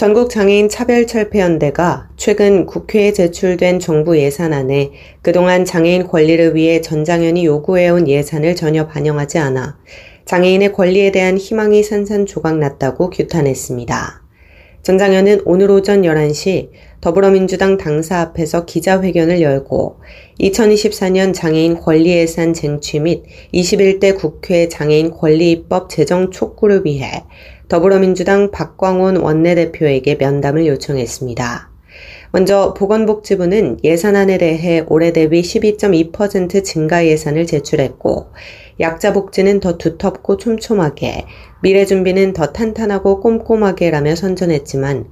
전국 장애인 차별철폐연대가 최근 국회에 제출된 정부 예산안에 그동안 장애인 권리를 위해 전장현이 요구해온 예산을 전혀 반영하지 않아 장애인의 권리에 대한 희망이 산산조각 났다고 규탄했습니다. 전장현은 오늘 오전 11시 더불어민주당 당사 앞에서 기자회견을 열고 2024년 장애인 권리 예산 쟁취 및 21대 국회 장애인 권리 입법 제정 촉구를 위해 더불어민주당 박광원 원내대표에게 면담을 요청했습니다. 먼저 보건복지부는 예산안에 대해 올해 대비 12.2% 증가 예산을 제출했고 약자 복지는 더 두텁고 촘촘하게 미래 준비는 더 탄탄하고 꼼꼼하게라며 선전했지만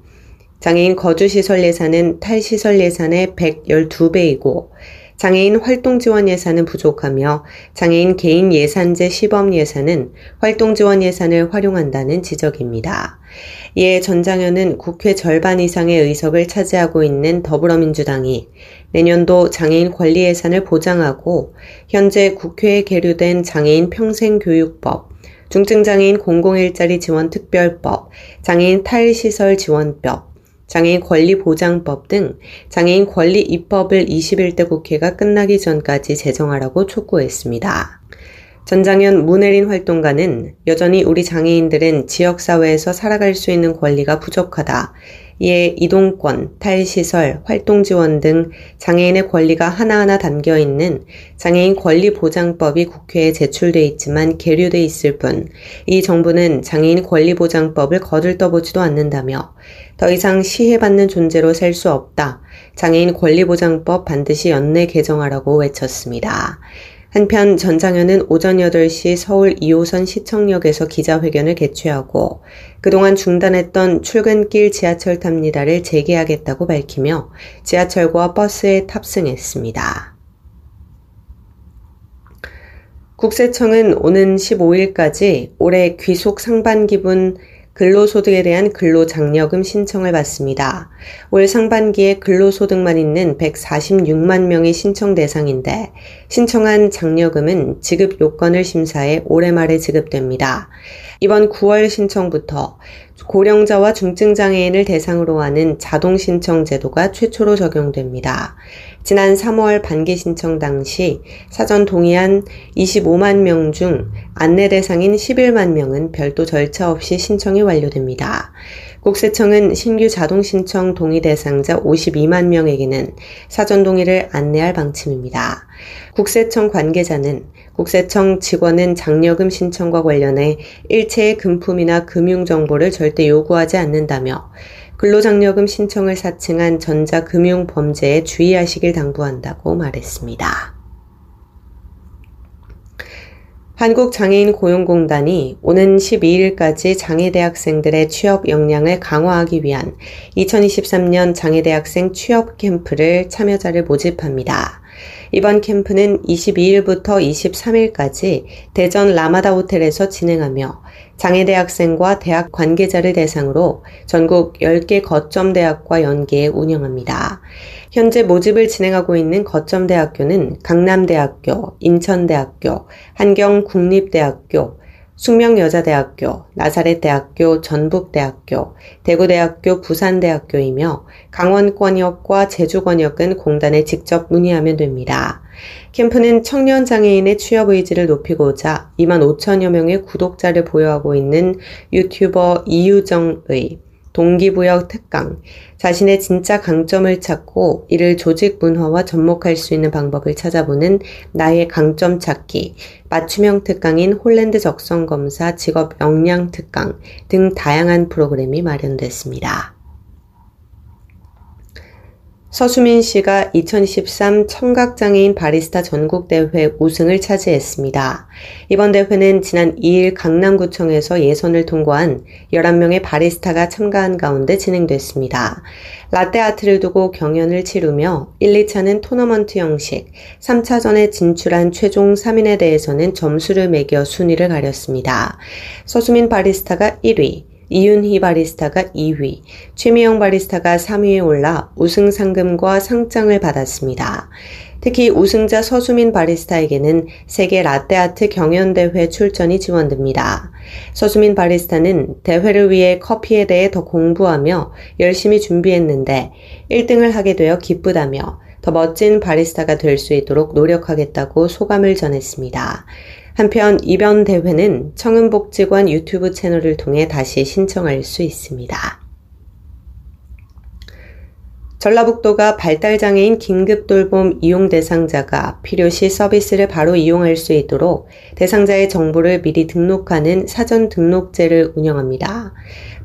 장애인 거주시설 예산은 탈시설 예산의 112배이고 장애인 활동 지원 예산은 부족하며 장애인 개인 예산제 시범 예산은 활동 지원 예산을 활용한다는 지적입니다. 이에 전장현은 국회 절반 이상의 의석을 차지하고 있는 더불어민주당이 내년도 장애인 권리 예산을 보장하고 현재 국회에 계류된 장애인 평생교육법, 중증장애인 공공일자리 지원 특별법, 장애인 탈시설 지원법, 장애인 권리 보장법 등 장애인 권리 입법을 21대 국회가 끝나기 전까지 제정하라고 촉구했습니다. 전장현 문혜린 활동가는 여전히 우리 장애인들은 지역사회에서 살아갈 수 있는 권리가 부족하다. 이에 이동권, 탈시설, 활동지원 등 장애인의 권리가 하나하나 담겨 있는 장애인 권리보장법이 국회에 제출돼 있지만 계류돼 있을 뿐 이 정부는 장애인 권리보장법을 거들떠보지도 않는다며 더 이상 시해받는 존재로 살수 없다. 장애인 권리보장법 반드시 연내 개정하라고 외쳤습니다. 한편 전장현은 오전 8시 서울 2호선 시청역에서 기자회견을 개최하고 그동안 중단했던 출근길 지하철 탑니다를 재개하겠다고 밝히며 지하철과 버스에 탑승했습니다. 국세청은 오는 15일까지 올해 귀속 상반기분 근로소득에 대한 근로장려금 신청을 받습니다. 올 상반기에 근로소득만 있는 146만 명이 신청 대상인데 신청한 장려금은 지급 요건을 심사해 올해 말에 지급됩니다. 이번 9월 신청부터 고령자와 중증장애인을 대상으로 하는 자동신청 제도가 최초로 적용됩니다. 지난 3월 반기 신청 당시 사전 동의한 25만 명 중 안내 대상인 11만 명은 별도 절차 없이 신청이 완료됩니다. 국세청은 신규 자동 신청 동의 대상자 52만 명에게는 사전 동의를 안내할 방침입니다. 국세청 관계자는 국세청 직원은 장려금 신청과 관련해 일체의 금품이나 금융 정보를 절대 요구하지 않는다며 근로장려금 신청을 사칭한 전자금융 범죄에 주의하시길 당부한다고 말했습니다. 한국장애인 고용공단이 오는 12일까지 장애대학생들의 취업 역량을 강화하기 위한 2023년 장애대학생 취업 캠프를 참여자를 모집합니다. 이번 캠프는 22일부터 23일까지 대전 라마다 호텔에서 진행하며 장애대 학생과 대학 관계자를 대상으로 전국 10개 거점대학과 연계해 운영합니다. 현재 모집을 진행하고 있는 거점대학교는 강남대학교, 인천대학교, 한경국립대학교, 숙명여자대학교, 나사렛대학교, 전북대학교, 대구대학교, 부산대학교이며 강원권역과 제주권역은 공단에 직접 문의하면 됩니다. 캠프는 청년 장애인의 취업 의지를 높이고자 2만 5천여 명의 구독자를 보유하고 있는 유튜버 이유정의 동기부여 특강, 자신의 진짜 강점을 찾고 이를 조직 문화와 접목할 수 있는 방법을 찾아보는 나의 강점 찾기, 맞춤형 특강인 홀랜드 적성 검사 직업 역량 특강 등 다양한 프로그램이 마련됐습니다. 서수민 씨가 2023 청각장애인 바리스타 전국대회 우승을 차지했습니다. 이번 대회는 지난 2일 강남구청에서 예선을 통과한 11명의 바리스타가 참가한 가운데 진행됐습니다. 라떼 아트를 두고 경연을 치르며 1, 2차는 토너먼트 형식, 3차전에 진출한 최종 3인에 대해서는 점수를 매겨 순위를 가렸습니다. 서수민 바리스타가 1위, 이윤희 바리스타가 2위, 최미영 바리스타가 3위에 올라 우승 상금과 상장을 받았습니다. 특히 우승자 서수민 바리스타에게는 세계 라떼아트 경연대회 출전이 지원됩니다. 서수민 바리스타는 대회를 위해 커피에 대해 더 공부하며 열심히 준비했는데 1등을 하게 되어 기쁘다며 더 멋진 바리스타가 될 수 있도록 노력하겠다고 소감을 전했습니다. 한편 이번 대회는 청운복지관 유튜브 채널을 통해 다시 신청할 수 있습니다. 전라북도가 발달장애인 긴급돌봄 이용 대상자가 필요시 서비스를 바로 이용할 수 있도록 대상자의 정보를 미리 등록하는 사전 등록제를 운영합니다.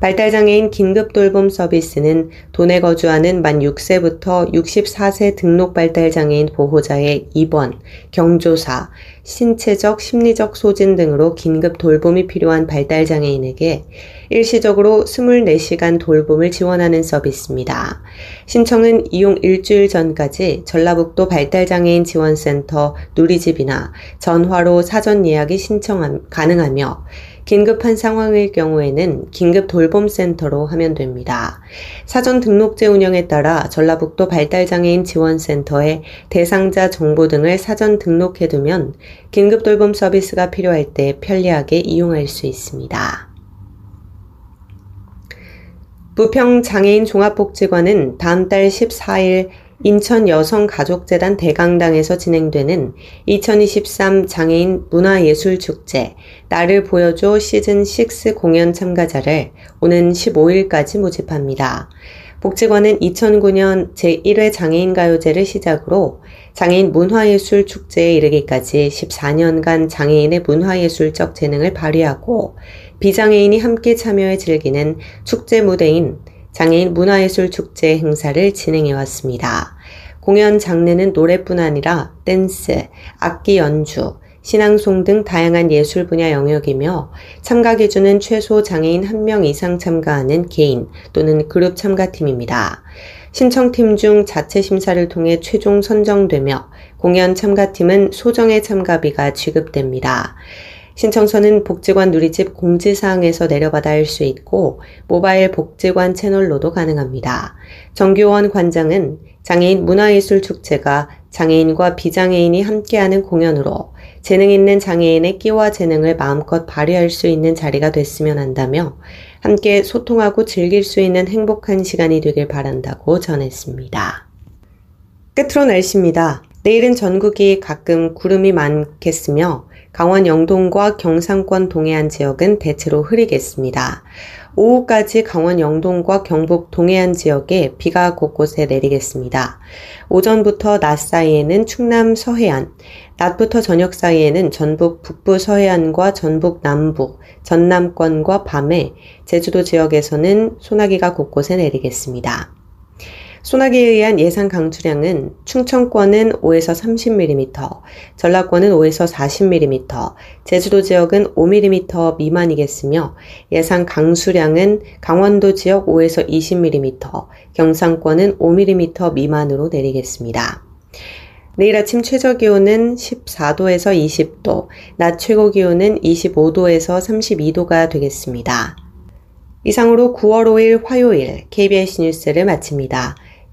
발달장애인 긴급돌봄 서비스는 도내 거주하는 만 6세부터 64세 등록 발달장애인 보호자의 입원, 경조사, 신체적, 심리적 소진 등으로 긴급 돌봄이 필요한 발달장애인에게 일시적으로 24시간 돌봄을 지원하는 서비스입니다. 신청 은 이용 일주일 전까지 전라북도 발달장애인 지원센터 누리집이나 전화로 사전 예약이 신청 가능하며 긴급한 상황일 경우에는 긴급 돌봄센터로 하면 됩니다. 사전 등록제 운영에 따라 전라북도 발달장애인 지원센터에 대상자 정보 등을 사전 등록해두면 긴급 돌봄 서비스가 필요할 때 편리하게 이용할 수 있습니다. 부평 장애인 종합복지관은 다음 달 14일 인천 여성가족재단 대강당에서 진행되는 2023 장애인 문화예술축제 나를 보여줘 시즌6 공연 참가자를 오는 15일까지 모집합니다. 복지관은 2009년 제1회 장애인 가요제를 시작으로 장애인 문화예술 축제에 이르기까지 14년간 장애인의 문화예술적 재능을 발휘하고 비장애인이 함께 참여해 즐기는 축제 무대인 장애인 문화예술 축제 행사를 진행해 왔습니다. 공연 장르는 노래뿐 아니라 댄스, 악기 연주, 신앙송 등 다양한 예술 분야 영역이며 참가 기준은 최소 장애인 한명 이상 참가하는 개인 또는 그룹 참가팀입니다. 신청팀 중 자체 심사를 통해 최종 선정되며 공연 참가팀은 소정의 참가비가 지급됩니다. 신청서는 복지관 누리집 공지사항에서 내려받아 할 수 있고 모바일 복지관 채널로도 가능합니다. 정규원 관장은 장애인 문화예술 축제가 장애인과 비장애인이 함께하는 공연으로 재능 있는 장애인의 끼와 재능을 마음껏 발휘할 수 있는 자리가 됐으면 한다며 함께 소통하고 즐길 수 있는 행복한 시간이 되길 바란다고 전했습니다. 끝으로 날씨입니다. 내일은 전국이 가끔 구름이 많겠으며 강원 영동과 경상권 동해안 지역은 대체로 흐리겠습니다. 오후까지 강원 영동과 경북 동해안 지역에 비가 곳곳에 내리겠습니다. 오전부터 낮 사이에는 충남 서해안, 낮부터 저녁 사이에는 전북 북부 서해안과 전북 남부, 전남권과 밤에 제주도 지역에서는 소나기가 곳곳에 내리겠습니다. 소나기에 의한 예상 강수량은 충청권은 5에서 30mm, 전라권은 5에서 40mm, 제주도 지역은 5mm 미만이겠으며 예상 강수량은 강원도 지역 5에서 20mm, 경상권은 5mm 미만으로 내리겠습니다. 내일 아침 최저 기온은 14도에서 20도, 낮 최고 기온은 25도에서 32도가 되겠습니다. 이상으로 9월 5일 화요일 KBS 뉴스를 마칩니다.